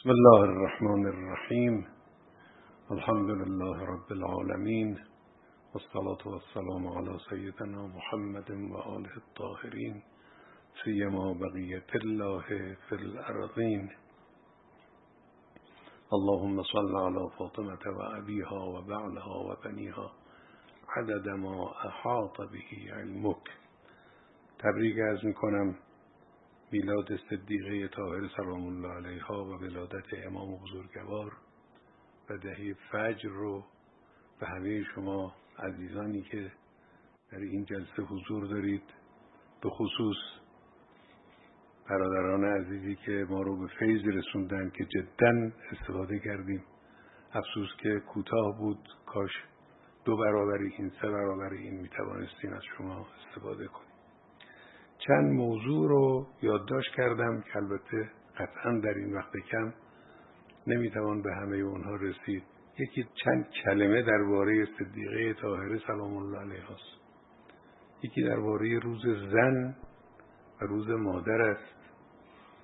بسم الله الرحمن الرحيم. الحمد لله رب العالمين. والصلاة والسلام على سيدنا محمد وآله الطاهرين سيما بقية الله في الأرضين. اللهم صل على فاطمة وأبيها وبعلها وبنيها عدد ما أحاط به علمك. تبریک از میکنم میلاد صدیقه طاهر سلام الله علیها و ولادت امام بزرگوار و دهی فجر رو به همه شما عزیزانی که در این جلسه حضور دارید به خصوص برادران عزیزی که ما رو به فیض رسوندن که جدا استفاده کردیم. افسوس که کوتاه بود کاش دو برابر این سه برابر این می‌توانستیم از شما استفاده کنیم. چند موضوع رو یادداشت کردم که البته قطعا در این وقت کم نمی‌توان به همه اونها رسید. یکی چند کلمه درباره صدیقه طاهره سلام الله علیها است. یکی درباره روز زن و روز مادر است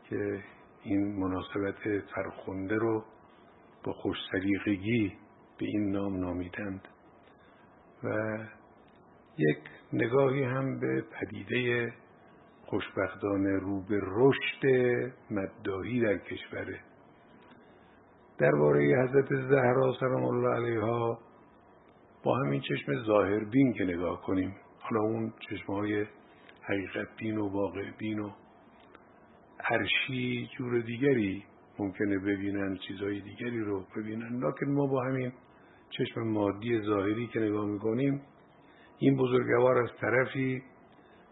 که این مناسبت فرخنده رو با خوش سلیقگی به این نام نامیدند. و یک نگاهی هم به پدیده خوشبختانه رو به رشد مدداهی در کشوره درباره حضرت زهرا سلام الله علیها با همین چشم ظاهربین که نگاه کنیم. حالا اون چشم های حقیقت بین و واقع بین و عرشی جور دیگری ممکنه ببینن چیزهای دیگری رو ببینن. لکن ما با همین چشم مادی ظاهری که نگاه می‌کنیم این بزرگوار از طرفی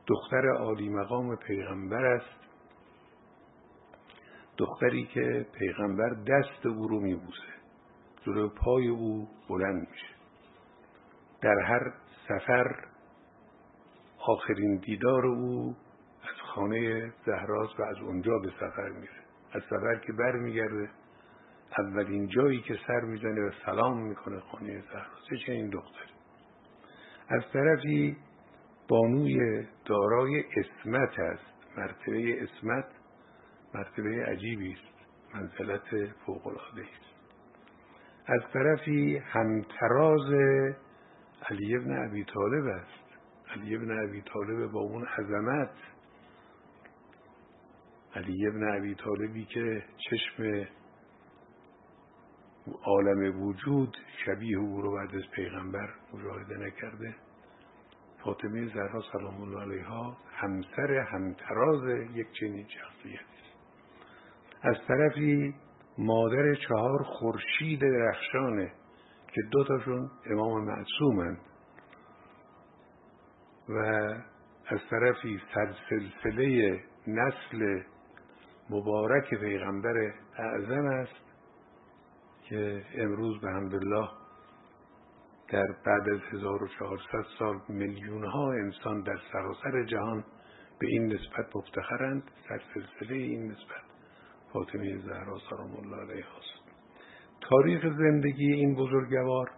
دختر عالی مقام پیغمبر است. دختری که پیغمبر دست او رو میبوسه جلو پای او بلند میشه. در هر سفر آخرین دیدار او از خانه زهراز و از اونجا به سفر میره. از سفر که بر میگرده اولین جایی که سر می‌زنه و سلام می‌کنه خانه زهراز چه این دختری. از طرفی بانوی دارای اسمت است. مرتبه اسمت مرتبه عجیبی است. منزلت فوق العاده است. از طرفی همتراز علی ابن ابی طالب است. علی ابن ابی طالب با اون عظمت. علی ابن ابی طالبی که چشم عالم وجود شبیه او رو بعد از پیغمبر مشاهده نکرده. فاطمه زهرا سلام الله علیها همسر همتراز یک چنین شخصیتی است از طرفی مادر چهار خورشید درخشانه که دو تاشون امام معصومند و از طرفی سلسله نسل مبارک پیغمبر اعظم است که امروز به حمدالله در بعد از 1400 سال میلیون ها انسان در سراسر جهان به این نسبت مفتخرند در سلسله این نسبت فاطمه زهرا سلام الله علیها است. تاریخ زندگی این بزرگوار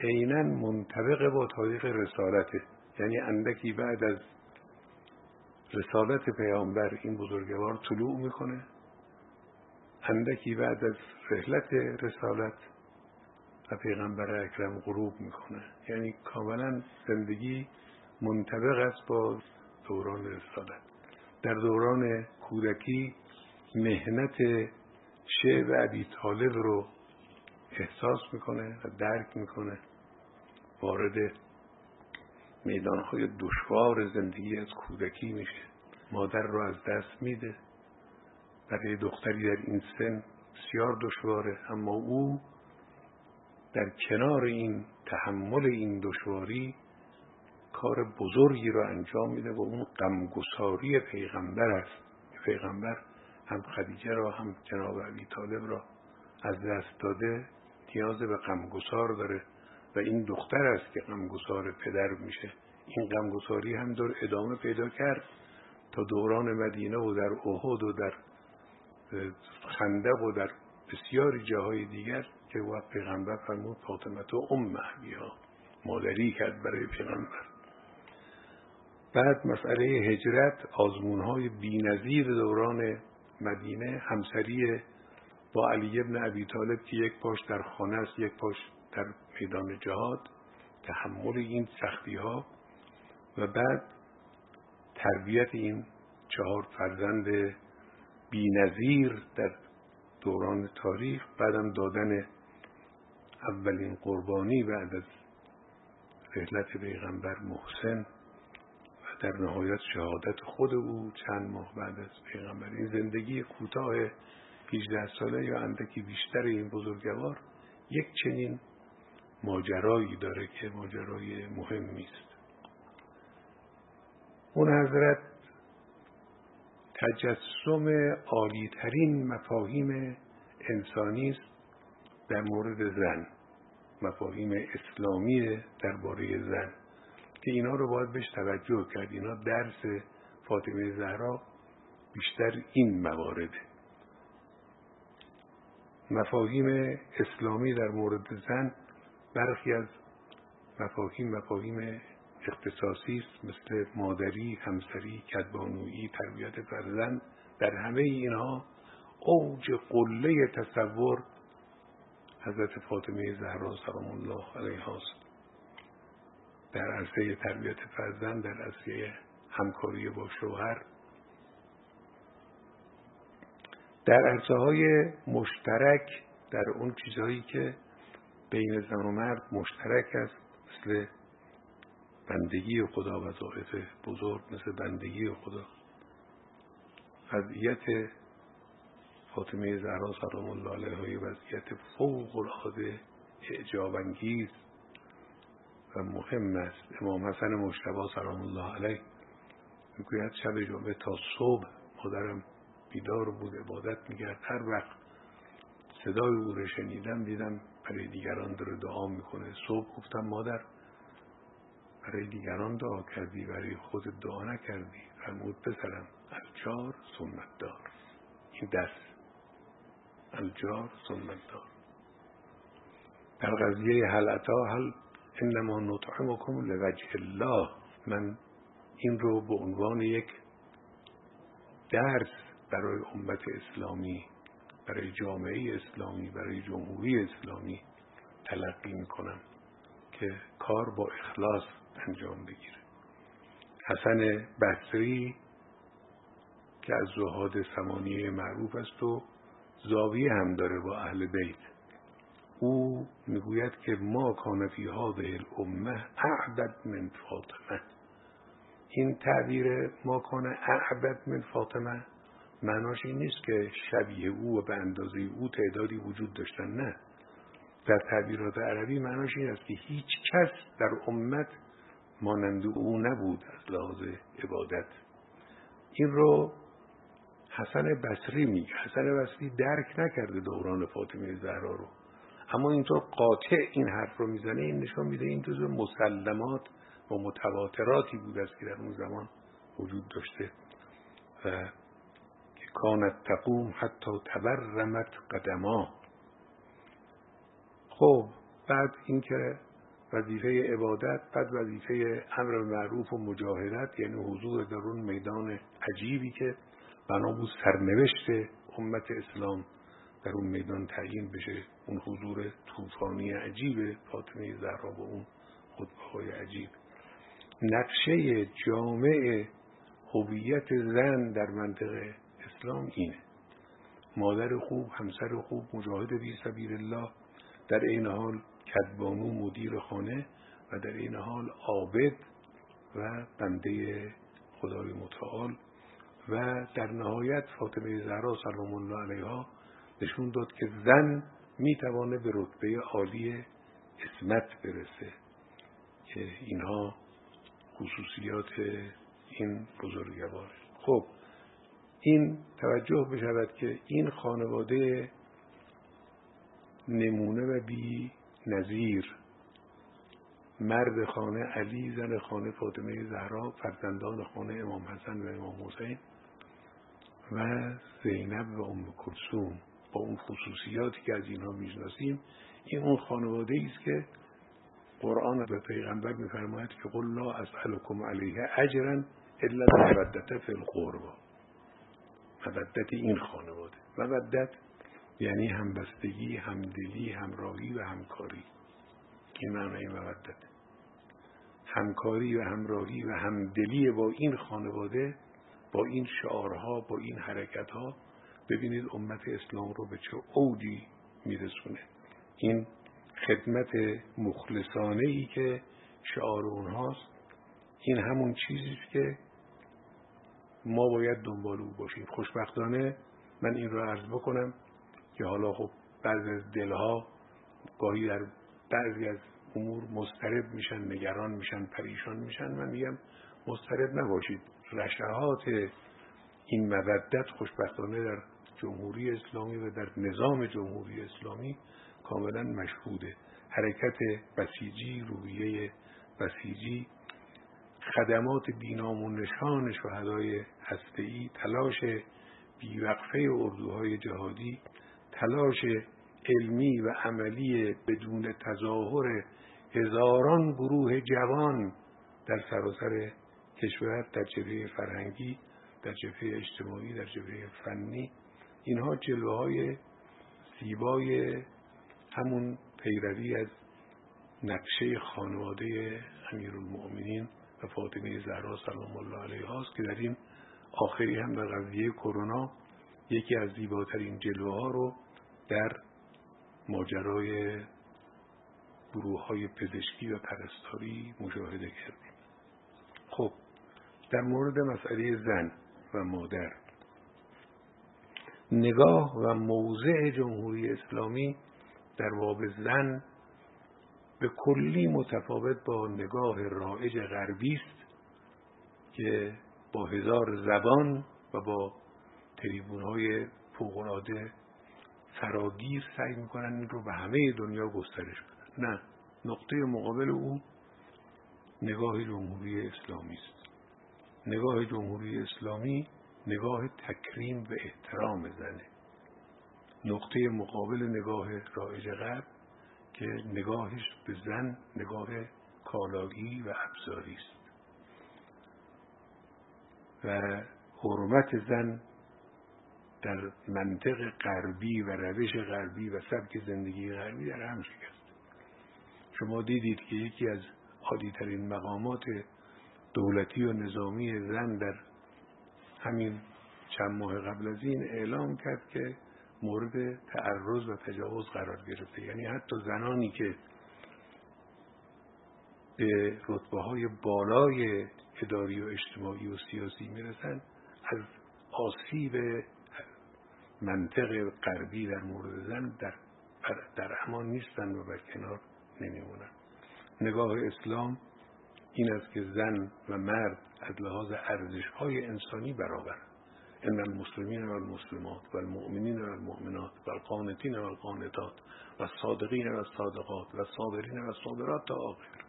عینا منطبق با تاریخ رسالته یعنی اندکی بعد از رسالت پیامبر این بزرگوار طلوع می‌کنه. اندکی بعد از رحلت رسالت و پیغمبر اکرم غروب می‌کنه یعنی کاملا زندگی منطبق است با دوران رسالت. در دوران کودکی مهنت شعب عبی طالب رو احساس می‌کنه و درک می‌کنه. وارد میدانهای دشوار زندگی از کودکی میشه. مادر رو از دست میده. برای دختری در این سن بسیار دشواره اما او در کنار این تحمل این دشواری کار بزرگی رو انجام میده و اون غمگساری پیغمبر است. پیغمبر هم خدیجه را هم جناب علی طالب را از دست داده نیاز به غمگسار داره و این دختر است که غمگسار پدر میشه. این غمگساری هم دور ادامه پیدا کرد تا دوران مدینه و در احد و در خندق و در بسیاری جاهای دیگر که وقت پیغمبر فرمود فاطمه تو ام ها مادری کرد برای پیغمبر. بعد مسئله هجرت آزمون های بی دوران مدینه همسری با علی ابن ابی طالب که یک پاش در خانه است یک پاش در میدان جهاد تحمل این سختی ها و بعد تربیت این چهار فرزند بینظیر در دوران تاریخ بعدم دادن اولین قربانی بعد از رحلت پیغمبر محسن و در نهایت شهادت خود او چند ماه بعد از پیغمبر. این زندگی کوتاه 18 ساله یا اندکی بیشتر این بزرگوار یک چنین ماجرایی داره که ماجرای مهمی است. اون حضرت تجسم عالیترین مفاهیم انسانی است در مورد زن. مفاهیم اسلامی درباره زن که اینا رو باید بهش توجه کرد. اینا درس فاطمه زهرا بیشتر این موارده. مفاهیم اسلامی در مورد زن برخی از مفاهیم مفاهیم اختصاصی است مثل مادری، همسری، کدبانویی، تربیت فرزند. در همه اینها اوج قله تصور حضرت فاطمه زهرا سلام الله علیها است در عرصه تربیت فرزند در عرصه همکاری با شوهر. در عرصه های مشترک در اون چیزهایی که بین زن و مرد مشترک است مثل بندگی خدا وظایف بزرگ مثل بندگی خدا. وضعیت فاطمه زهرا سلام الله علیها وضعیت فوق العاده اعجاب انگیز و مهم است. امام حسن مشتبه سلام الله علیه می‌گوید شب جمعه تا صبح مادرم بیدار بود عبادت می‌کرد. هر وقت صدای او رو شنیدم دیدم برای دیگران داره دعا می‌کنه. صبح گفتم مادر برای دیگران دعا کردی برای خود دعا نکردی. فرمود پسرم الجار سنت دار این دست. الجار سنت دار در قضیه هل اتا هل انما نطعمکم لوجه الله. من این رو به عنوان یک درس برای امت اسلامی برای جامعه اسلامی برای جمهوری اسلامی تلقی می‌کنم که کار با اخلاص انجام بگیره. حسن بصری که از زهاد سمانیه معروف است و زاویه هم داره با اهل بیت. او می‌گوید که ما کان فی هذه الامه اعبد من فاطمه. این تعبیر ما کان اعبد من فاطمه معناش این نیست که شبیه او و به اندازه او تعدادی وجود داشتن نه. در تعبیرات عربی معناش این است که هیچ کس در امت مانند او نبود از لحاظ عبادت. این رو حسن بصری میگه. حسن بصری درک نکرده دوران فاطمه زهرا رو. اما اینطور قاطع این حرف رو می‌زنه این نشان میده این جزء مسلمات و متواتراتی بود است که در اون زمان وجود داشته و که کانت تقوم حتی تبرمت قدما. خب بعد اینکه وظیفه عبادت بعد وظیفه امر معروف و مجاهدت یعنی حضور در اون میدان عجیبی که بنا بود سرنوشت امت اسلام در اون میدان تعیین بشه. اون حضور طوفانی عجیب فاطمه زهرا با اون خطبه عجیب. نقشه جامع هویت زن در منطقه اسلام اینه. مادر خوب همسر خوب مجاهد بی سبیل الله در این حال کدبانو مدیر خانه و در این حال عابد و بنده خدای متعال. و در نهایت فاطمه زهرا سلام الله علیها نشون داد که زن می‌توانه به رتبه عالی اسمت برسه. که اینها خصوصیات این بزرگوار. خب این توجه بشود که این خانواده نمونه و بی نظیر. مرد خانه علی زن خانه فاطمه زهرا فرزندان خانه امام حسن و امام حسین و زینب و ام کلثوم با اون خصوصیاتی که از اینها می‌شناسیم این اون خانواده است که قرآن به پیغمبر میفرماید که قل لا اسألكم علیه اجرا الا مودت فی القربا مودت این خانواده. مودت یعنی همبستگی همدلی همراهی و همکاری. این معنی مودت. همکاری و همراهی و همدلی با این خانواده با این شعارها با این حرکتها ببینید امت اسلام رو به چه اوجی میرسونه. این خدمت مخلصانه ای که شعار اونهاست این همون چیزی که ما باید دنبال او باشیم. خوشبختانه من این رو عرض بکنم که حالا خب بعضی از دلها گاهی در بعضی از امور مسترب میشن نگران میشن پریشان میشن. من میگم مسترب نباشید. رشهات این مودت خوشبختانه در جمهوری اسلامی و در نظام جمهوری اسلامی کاملا مشهوده. حرکت بسیجی رویه بسیجی خدمات بینام و نشان شهدای هسته‌ای تلاش بیوقفه اردوهای جهادی تلاش علمی و عملی بدون تظاهر هزاران گروه جوان در سراسر کشور در جبهه فرهنگی در جبهه اجتماعی در جبهه فنی اینها جلوه های زیبای همون پیروی از نقشه خانواده امیرالمؤمنین و فاطمه زهرا سلام الله علیها است که در این آخری هم در قضیه کرونا یکی از زیباترین جلوه ها رو در ماجرای گروه های پزشکی و پرستاری مشاهده کردیم. در مورد مسئله زن و مادر. نگاه و موضع جمهوری اسلامی در باب زن به کلی متفاوت با نگاه رائج غربی است که با هزار زبان و با تریبون های فوقالعاده فراگیر سعی می‌کنن این رو به همه دنیا گسترش بدن. نه نقطه مقابل او نگاه جمهوری اسلامی است. نگاه جمهوری اسلامی نگاه تکریم و احترام زنه. نقطه مقابل نگاه رایج غرب که نگاهش به زن نگاه کالایی و ابزاری است. و حرمت زن در منطق غربی و روش غربی و سبک زندگی غربی در هم شکست. شما دیدید که یکی از عالیترین مقامات دولتی و نظامی زن در همین چند ماه قبل از این اعلام کرد که مورد تعرض و تجاوز قرار گرفته. یعنی حتی زنانی که به رتبه های بالای اداری و اجتماعی و سیاسی می‌رسن از آسیب منطق غربی در مورد زن در, در امان نیستن و بر کنار نمیمونن. نگاه اسلام این است که زن و مرد از لحاظ ارزش های انسانی برابر. ان المسلمین و المسلمات و المؤمنین و المؤمنات و القانتین و القانتات و الصادقین و الصادقات و الصابرین و الصابرات تا آخر.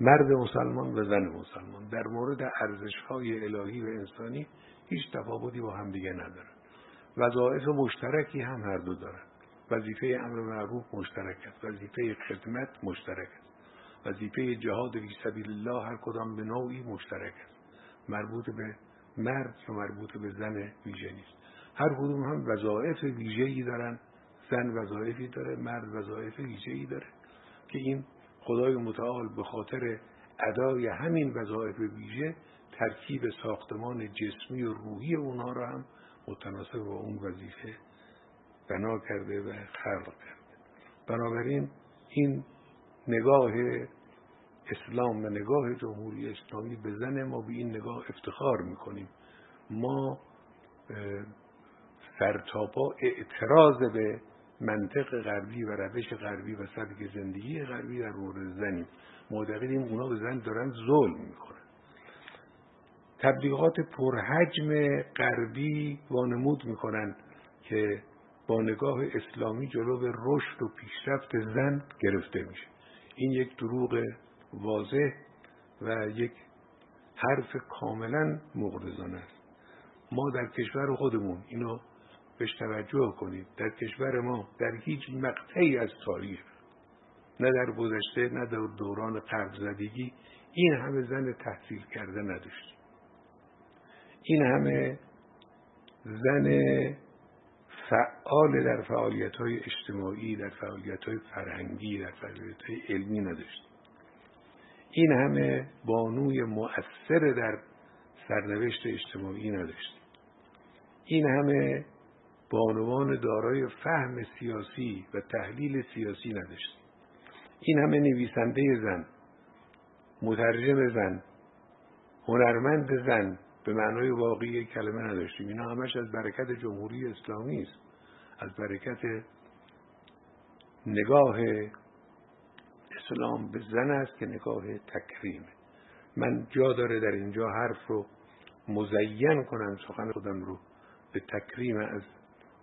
مرد مسلمان و زن مسلمان در مورد ارزش های الهی و انسانی هیچ تفاوتی با همدیگه ندارن. وظایف مشترکی هم هر دو دارن. وظیفه امر معروف مشترک است. وظیفه خدمت مشترک است. وظیفه جهاد فی سبیل الله هر کدام به نوعی مشترک است. مربوط به مرد یا مربوط به زن ویژه نیست. هر کدوم هم وظایف ویژه‌ای دارن. زن وظایفی داره مرد وظایف ویژه‌ای داره. که این خدای متعال به خاطر ادای همین وظایف ویژه ترکیب ساختمان جسمی و روحی اونها را هم متناسب با اون وظیفه بنا کرده و خلق کرده. بنابراین این نگاه اسلام و نگاه جمهوری اسلامی به زن ما به این نگاه افتخار می‌کنیم. ما سرتاپا اعتراض به منطق غربی و روش غربی و سبک زندگی غربی در مورد زنیم. معتقدیم اونا به زن دارن ظلم می‌کنن تبلیغات پرحجم غربی وانمود می‌کنن که با نگاه اسلامی جلو رشد و پیشرفت زن گرفته میشه. این یک دروغ واضح و یک حرف کاملا مغرضانه است. ما در کشور خودمون اینو بهش توجه کنید. در کشور ما در هیچ مقطعی از تاریخ نه در گذشته نه در دوران قرب زدگی این همه زن تحصیل کرده نداشت این همه زن فعال در فعالیت های اجتماعی در فعالیت های فرهنگی در فعالیت های علمی نداشتیم. این همه بانوی مؤثر در سرنوشت اجتماعی نداشتیم این همه بانوان دارای فهم سیاسی و تحلیل سیاسی نداشتیم این همه نویسنده زن مترجم زن هنرمند زن به معنای واقعی کلمه نداشتیم. اینا همش از برکت جمهوری اسلامی است از برکت نگاه اسلام به زن است که نگاه تکریمه من جا داره در اینجا حرف رو مزین کنم سخن خودم رو به تکریم از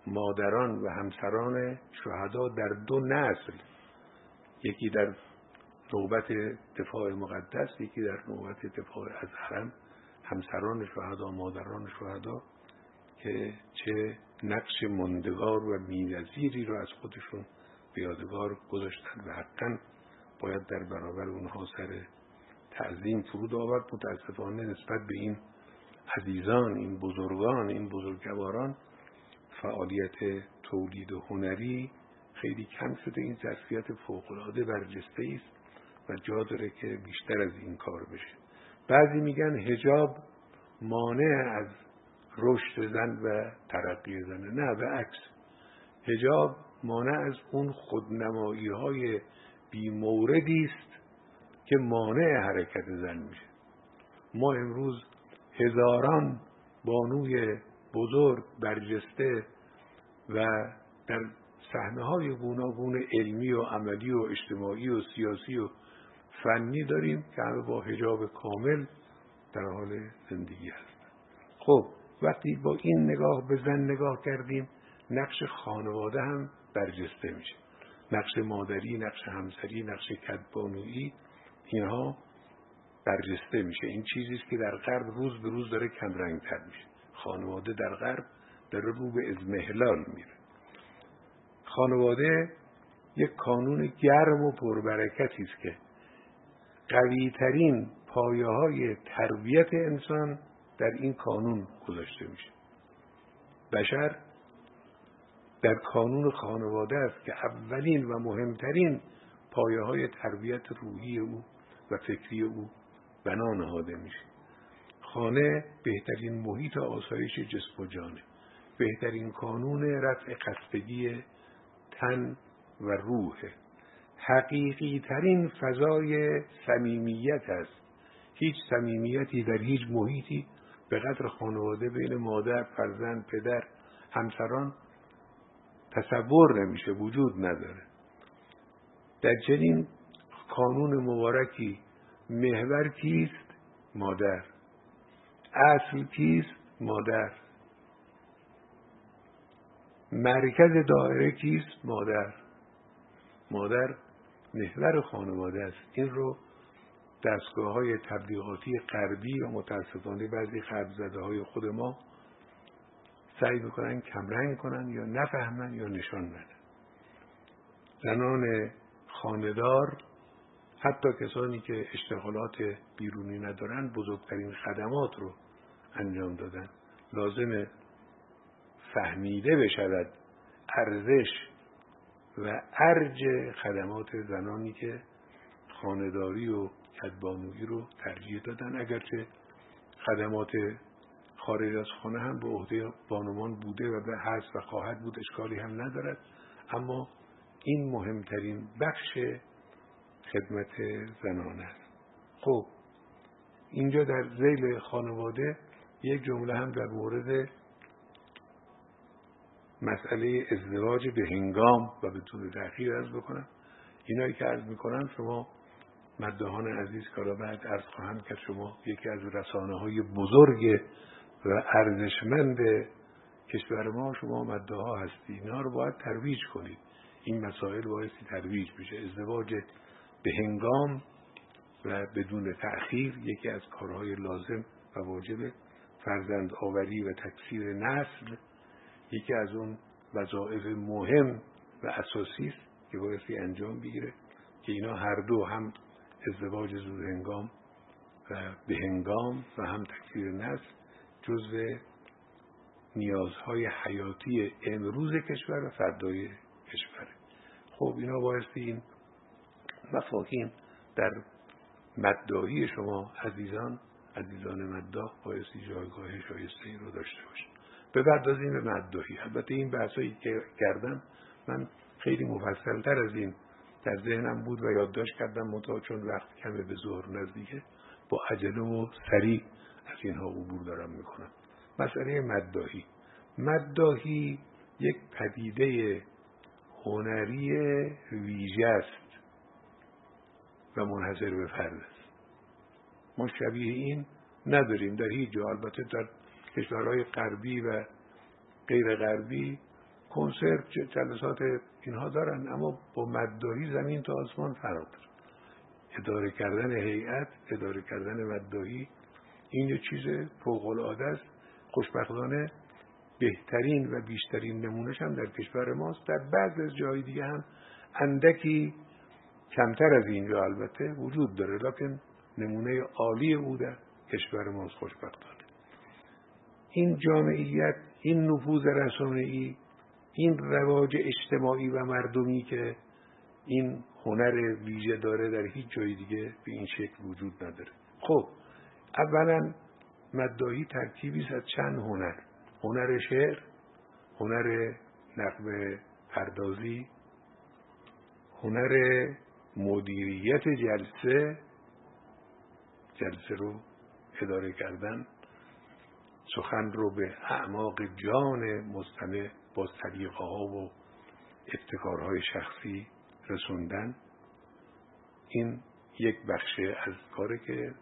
مادران و همسران شهدا در دو نسل. یکی در نوبت دفاع مقدس یکی در نوبت دفاع از حرم. همسران شهدا مادران شهدا که چه نقش مندگار و مینظیری رو از خودشون به یادگار گذاشتن و حقا باید در برابر اونها سر تعظیم فرود آورد. متاسفانه نسبت به این عزیزان این بزرگان این بزرگواران فعالیت تولید و هنری خیلی کم شده. این ظرفیت فوقالعاده برجسته است و جا داره که بیشتر از این کار بشه. بعضی میگن هجاب مانع از رشد زن و ترقی زنه نه به عکس. هجاب مانع از اون خودنمایی های بیموردی است که مانع حرکت زن میشه. ما امروز هزاران بانوی بزرگ برجسته و در صحنه های گوناگون علمی و عملی و اجتماعی و سیاسی و فنی داریم که همه با حجاب کامل در حال زندگی هست خب وقتی با این نگاه به زن نگاه کردیم نقش خانواده هم برجسته میشه. نقش مادری نقش همسری نقش کدبانویی اینها برجسته میشه. این چیزی است که در غرب روز به روز داره کمرنگتر میشه. خانواده در غرب داره رو به ازمهلال میره. خانواده یک کانون گرم و پربرکتی است که قویترین پایه های تربیت انسان در این کانون گذاشته میشه. بشر در کانون خانواده است که اولین و مهمترین پایه های تربیت روحی او و فکری او بنا نهاده میشه. خانه بهترین محیط آسایش جسم و جانه. بهترین کانون رفع خستگی تن و روح. حقیقی ترین فضای صمیمیت است. هیچ صمیمیتی در هیچ محیطی به قدر خانواده بین مادر، فرزند، پدر، همسران تصور نمیشه وجود نداره. در چنین کانون مبارکی محور کیست؟ مادر. اصل کیست؟ مادر. مرکز دایره کیست؟ مادر. مادر محور خانواده است. این رو دستگاه های تبلیغاتی غربی و متاسفانه بعضی خرب های خود ما سعی می‌کنن کمرنگ کنن یا نفهمن یا نشان بدن. زنان خاندار حتی کسانی که اشتغالات بیرونی ندارن بزرگترین خدمات رو انجام دادن. لازم فهمیده بشود ارزش و ارج خدمات زنانی که خانداری و کدبانویی رو ترجیح دادن. اگرچه خدمات خارج از خانه هم به عهده بانوان بوده و به هست و خواهد بود اشکالی هم ندارد. اما این مهمترین بخش خدمت زنان است. خب اینجا در زیل خانواده یک جمله هم در مورد مسئله ازدواج به هنگام و به طور تأخیر ارز بکنم. اینایی که ارز می‌کنم شما مدهان عزیز کارا بعد ارز خواهم کرد شما یکی از رسانه های بزرگ و ارزشمند کشور ما شما مده ها هستی. اینا رو باید ترویج کنید. این مسائل بایستی ترویج بشه ازدواج به هنگام و بدون تأخیر یکی از کارهای لازم و واجب فرزند آوری و تکثیر نسل یکی از اون وظایف مهم و اساسی است که بایستی انجام بگیره که اینا هر دو هم ازدواج زود هنگام و به هنگام و هم تکثیر نسل جزو نیازهای حیاتی امروز کشور و فردای کشور. خب اینا بایستی این مفاهیم در مدداهی شما عزیزان عزیزان مداح بایستی جایگاه شایسته ای رو داشته باشید. بپردازیم به مدداهی البته این بحثایی که کردم من خیلی مفصلتر از این در ذهنم بود و یادداشت کردم متا چون وقت کمه به ظهر نزدیکه با عجله و سریع از اینها عبور دارم می‌کنم مسئله مدداهی مدداهی یک پدیده هنری ویژه است و منحصر به فرد است. ما شبیه این نداریم در هیچ جا. البته در کشورهای غربی و غیر غربی کنسرت جلسات اینها دارن اما با مدداهی زمین تا آسمان فرق اداره کردن هیئت اداره کردن مدداهی این یه چیز فوق العاده است. خوشبختانه بهترین و بیشترین نمونهش هم در کشور ماست. در بعض از جای دیگه هم اندکی کمتر از اینجا البته وجود داره لکن نمونه عالی او در کشور ماست خوشبختانه. این جامعیت این نفوذ ای این رواج اجتماعی و مردمی که این هنر ویژه داره در هیچ جای دیگه به این شکل وجود نداره. خب اولا مدایی ترکیبی از چند هنر. هنر شعر هنر نقب پردازی هنر مدیریت جلسه جلسه رو اداره کردن. سخن رو به اعماق جان مستمع با سلیقه ها و ابتکارهای شخصی رسوندن. این یک بخشه از کاری که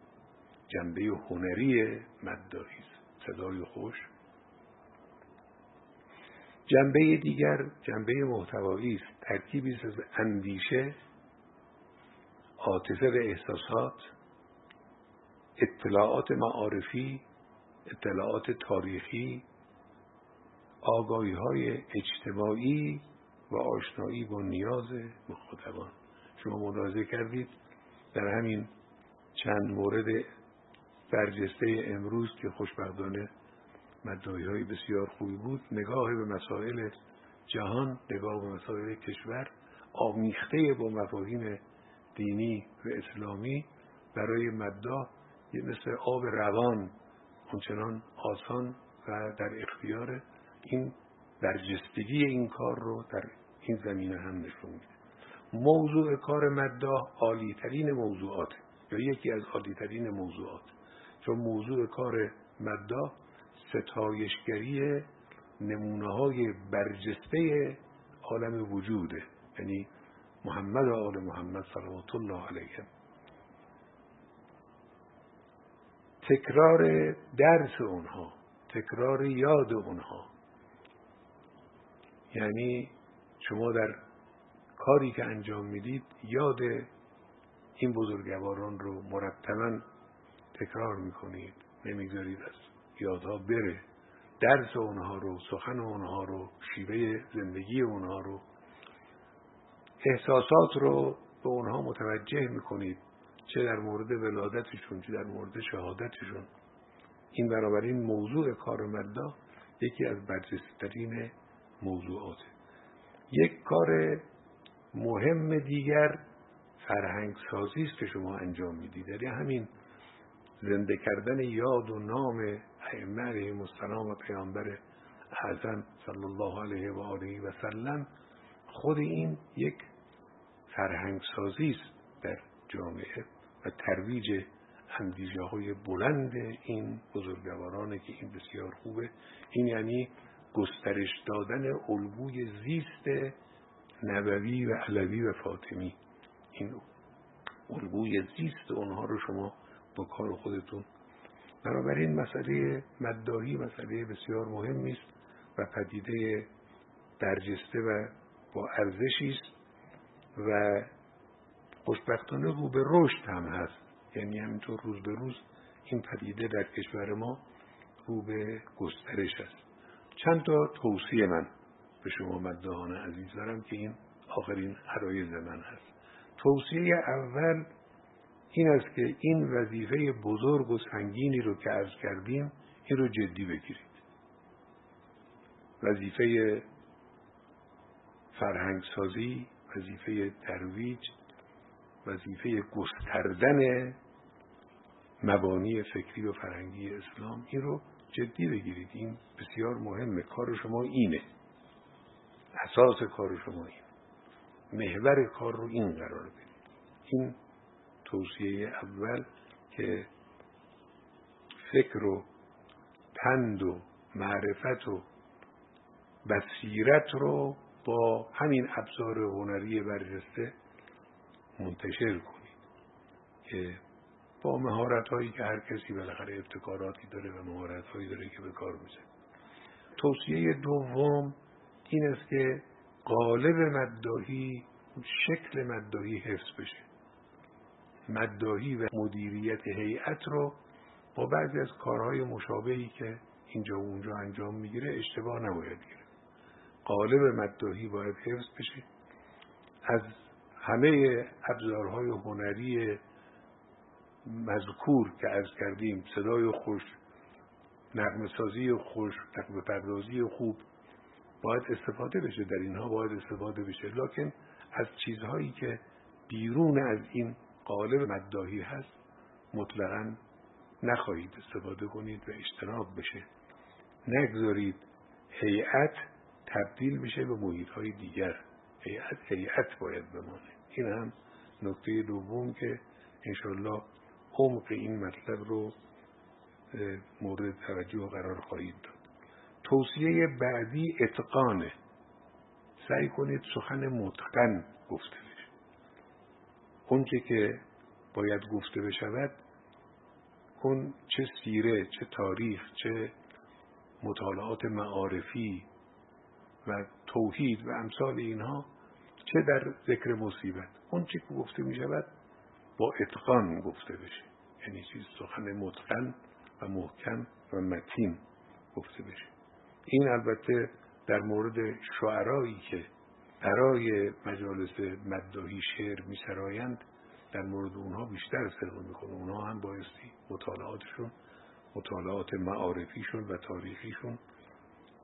جنبه هنری مدداهی است صدای خوش. جنبه دیگر جنبه محتوایی است. ترکیبی از اندیشه عاطفه و احساسات اطلاعات معارفی اطلاعات تاریخی آگاهی های اجتماعی و آشنایی با نیاز مخاطبان. شما ملاحظه کردید در همین چند مورد برجسته امروز که خوشبختانه مدعای های بسیار خوبی بود نگاه به مسائل جهان نگاه به مسائل کشور آمیخته با مفاهیم دینی و اسلامی برای مداح یه مثل آب روان همچنان آسان و در اختیار این برجستگی این کار رو در این زمینه هم نشون میده. موضوع کار مداح عالیترین موضوعات یا یکی از عالیترین موضوعات. چون موضوع کار مداح ستایشگری نمونه های برجسته عالم وجوده یعنی محمد و آل محمد صلوات الله علیه. تکرار درس اونها تکرار یاد اونها. یعنی شما در کاری که انجام می‌دید یاد این بزرگواران رو مرتبا تکرار می‌کنید نمی‌گذارید از یادها بره. درس اونها رو سخن اونها رو شیوه زندگی اونها رو احساسات رو به اونها متوجه می‌کنید. چه در مورد ولادتشون چه در مورد شهادتشون. این بنابراین موضوع کار مدا یکی از برجسترین موضوعاته یک کار مهم دیگر فرهنگ سازی است که شما انجام می‌دید. یعنی همین زنده کردن یاد و نام ائمه علیهم السلام و پیامبر اعظم صلی الله علیه و آله و سلم خود این یک فرهنگ سازی است در جامعه و ترویج اندیشه های بلند این بزرگوارانه که این بسیار خوبه. این یعنی گسترش دادن الگوی زیست نبوی و علوی و فاطمی. این الگوی زیست اونها رو شما با کار خودتون. بنابراین مسئله مدداهی مسئله بسیار مهمی است و پدیده برجسته و با ارزشی است و خوشبختانه رو به رشد هم هست. یعنی همینطور روز به روز این پدیده در کشور ما رو به گسترش است. چند تا توصیه من به شما مدهان عزیز دارم که این آخرین عرایز من هست. توصیه اول این است که این وظیفه بزرگ و سنگینی رو که عرض کردیم این رو جدی بگیرید. وظیفه فرهنگسازی وظیفه ترویج وظیفه گستردن مبانی فکری و فرهنگی اسلام این رو جدی بگیرید. این بسیار مهمه. کار شما اینه. اساس کار شما این محور کار رو این قرار بدید. این توصیه اول که فکر و پند و معرفت و بصیرت رو با همین ابزار هنری برجسته منتشر کنید که با مهارت هایی که هر کسی بالاخره ابتکاراتی داره و مهارت هایی داره که به کار میزه توصیه دوم این است که قالب مداهی شکل مداهی حفظ بشه. مداهی و مدیریت هیئت رو با بعضی از کارهای مشابهی که اینجا و اونجا انجام می‌گیره اشتباه نباید گیره قالب مداهی باید حفظ بشه. از همه ابزارهای هنری مذکور که از کردیم صدای خوش نقمسازی خوش نقم پردازی خوب باید استفاده بشه. در اینها باید استفاده بشه. لکن از چیزهایی که بیرون از این قالب مداهی هست. مطلقا نخواهید استفاده کنید و اجتناب بشه. نگذارید هیئت تبدیل بشه به محیط های دیگر. هیئت هیئت باید بمانه. این هم نکته دوم که انشالله عمق این مطلب رو مورد توجه قرار خواهید داد. توصیه بعدی اتقانه. سعی کنید سخن متقن گفته. اونچه که باید گفته بشود اون چه سیره چه تاریخ چه مطالعات معارفی و توحید و امثال اینها چه در ذکر مصیبت. اون چه که گفته می شود با اتقان گفته بشه. یعنی چیز سخن متقن و محکم و متین گفته بشه. این البته در مورد شعرایی که برای مجالس مداهی شعر میسرایند در مورد اونها بیشتر صدق می‌کنه. اونها هم بایستی مطالعاتشون مطالعات معارفیشون و تاریخیشون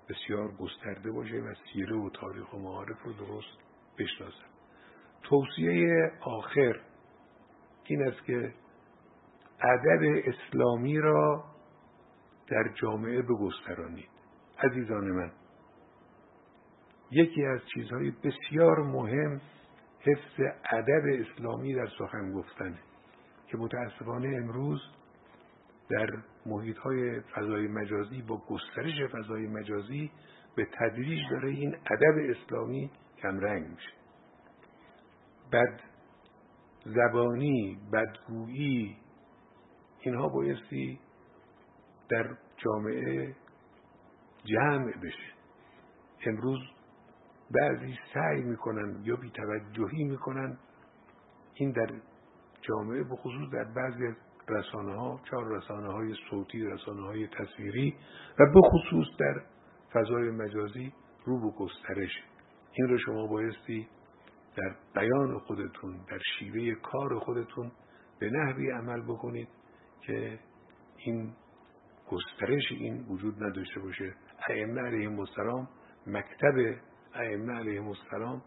بسیار گسترده باشه و سیره و تاریخ و معارف رو درست بشناسن. توصیه آخر این است که ادب اسلامی را در جامعه بگسترانید. عزیزان من یکی از چیزهای بسیار مهم حفظ ادب اسلامی در سخن گفتنه که متاسفانه امروز در محیط های فضای مجازی با گسترش فضای مجازی به تدریج داره این ادب اسلامی کمرنگ میشه. بد زبانی بدگویی اینها بایستی در جامعه جمع بشه. امروز بعضی سعی می‌کنن یا بیتوجهی می‌کنن. این در جامعه به خصوص در بعضی از رسانه ها چهار رسانه های صوتی رسانه های تصویری و به خصوص در فضای مجازی رو به گسترش. این رو شما بایستی در بیان خودتون در شیوه کار خودتون به نحوی عمل بکنید که این گسترش این وجود نداشته باشه. ائمه علیهم السلام مکتب ائمه علیهم السلام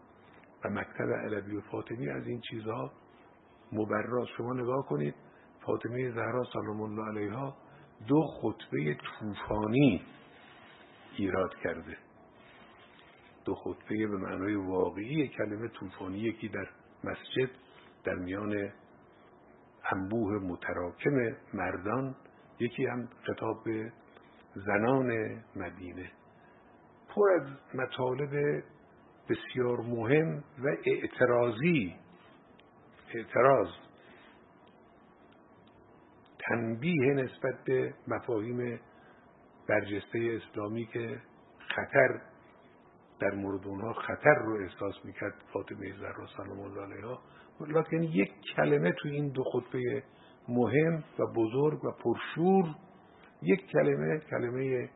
و مکتب علوی و فاطمی از این چیزها مبراز شما نگاه کنید فاطمه زهرا سلام الله علیها دو خطبه طوفانی ایراد کرده. دو خطبه به معنای واقعی کلمه طوفانی یکی در مسجد در میان انبوه متراکم مردان یکی هم خطاب به زنان مدینه. پر از مطالب بسیار مهم و اعتراضی اعتراض تنبیه نسبت به مفاهیم برجسته اسلامی که خطر در مورد اونها خطر رو احساس می‌کرد فاطمه زهرا سلام الله علیها. لکن یک کلمه تو این دو خطبه مهم و بزرگ و پرشور یک کلمه کلمه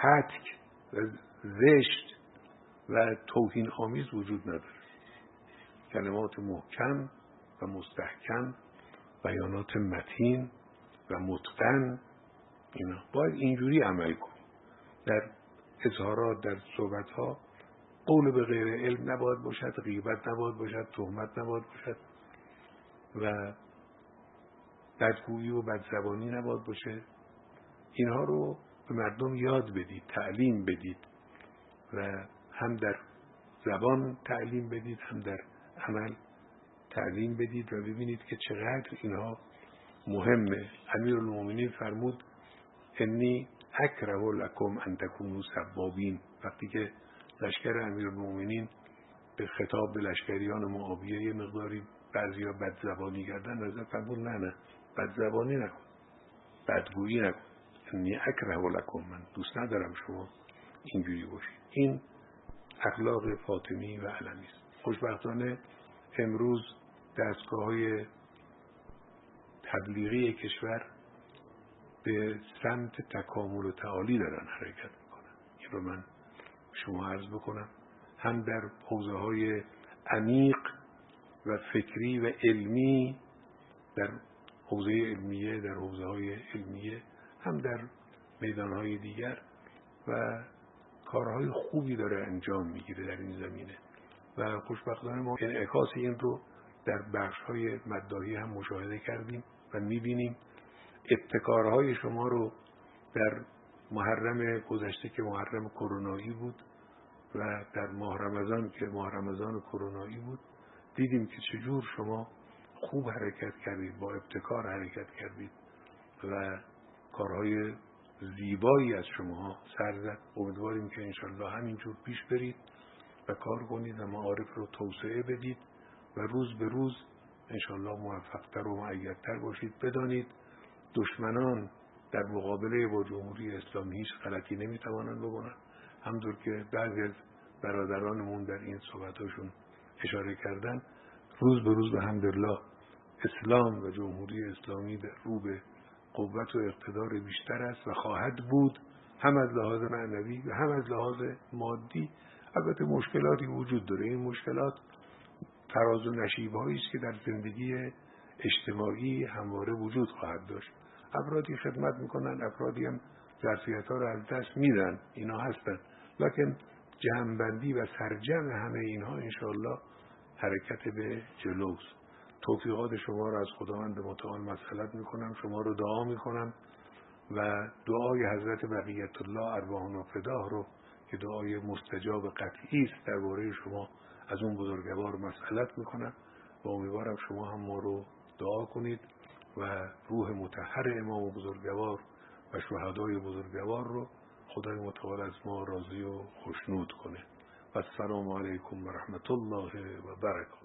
حتک. و زشت و توهین آمیز وجود نداره. کلمات محکم و مستحکم بیانات متین و متقن اینا. باید اینجوری عمل کنیم. در اظهارات در صحبت ها قول به غیر علم نباید باشد غیبت نباید باشد تهمت نباید باشد و بدگویی و بدزبانی نباید باشه. اینها رو به مردم یاد بدید تعلیم بدید و هم در زبان تعلیم بدید هم در عمل تعلیم بدید و ببینید که چقدر اینها مهمه. امیر المومنین فرمود انی اکره لکم ان تکونو سبابین. وقتی که لشکر امیر المومنین به خطاب به لشکریان معاویه یه مقداری بعضیا بد زبانی کردن نظر فرمود نه نه بد زبانی نکن بدگویی نکن. انی اکره لکم من دوست ندارم شما اینجوری باشید. این اخلاق فاطمی و علمی است. خوشبختانه امروز دستگاه های تبلیغی کشور به سمت تکامل و تعالی دارن حرکت می‌کنن. این رو من شما عرض بکنم. هم در حوزه های عمیق و فکری و علمی در حوزه علمیه در حوزه های علمیه هم در میدان های دیگر و کارهای خوبی داره انجام می‌گیره در این زمینه. و خوشبختانه ما انعکاس این رو در بخش های هم مشاهده کردیم و می‌بینیم ابتکارهای شما رو در محرم گذشته که محرم کرونایی بود و در ماه رمضان که ماه رمضان کرونایی بود دیدیم که چجور شما خوب حرکت کردید با ابتکار حرکت کردید و کارهای زیبایی از شما سر زد. امیدواریم که انشالله همینجور پیش برید و کار کنید و معارف رو توسعه بدید و روز به روز انشالله موفقتر و معیدتر باشید. بدانید دشمنان در مقابله با جمهوری اسلامی هیچ غلطی نمی‌توانند بکنند. همطور که بعضی از برادرانمون در این صحبتاشون اشاره کردن روز به روز به همدلله اسلام و جمهوری اسلامی رو به قوت و اقتدار بیشتر است و خواهد بود هم از لحاظ معنوی و هم از لحاظ مادی. البته مشکلاتی وجود داره. این مشکلات فراز و نشیبهایی است که در زندگی اجتماعی همواره وجود خواهد داشت. افرادی خدمت می‌کنن افرادی هم ظرفیت ها رو از دست میدن. اینا هستن. لکن جمعبندی و سرجم همه اینها انشاءالله حرکت به جلوست توفیقات شما رو از خداوند متعال مسئلت می‌کنم. شما رو دعا می‌کنم و دعای حضرت بقیت الله ارواحنا فداه رو که دعای مستجاب قطعی است درباره شما از اون بزرگوار مسئلت می‌کنم و امیدوارم شما هم ما رو دعا کنید و روح متحر امام بزرگوار و شهدای بزرگوار رو خدای متعال از ما راضی و خوشنود کنه. و السلام علیکم و رحمت الله و برکاته.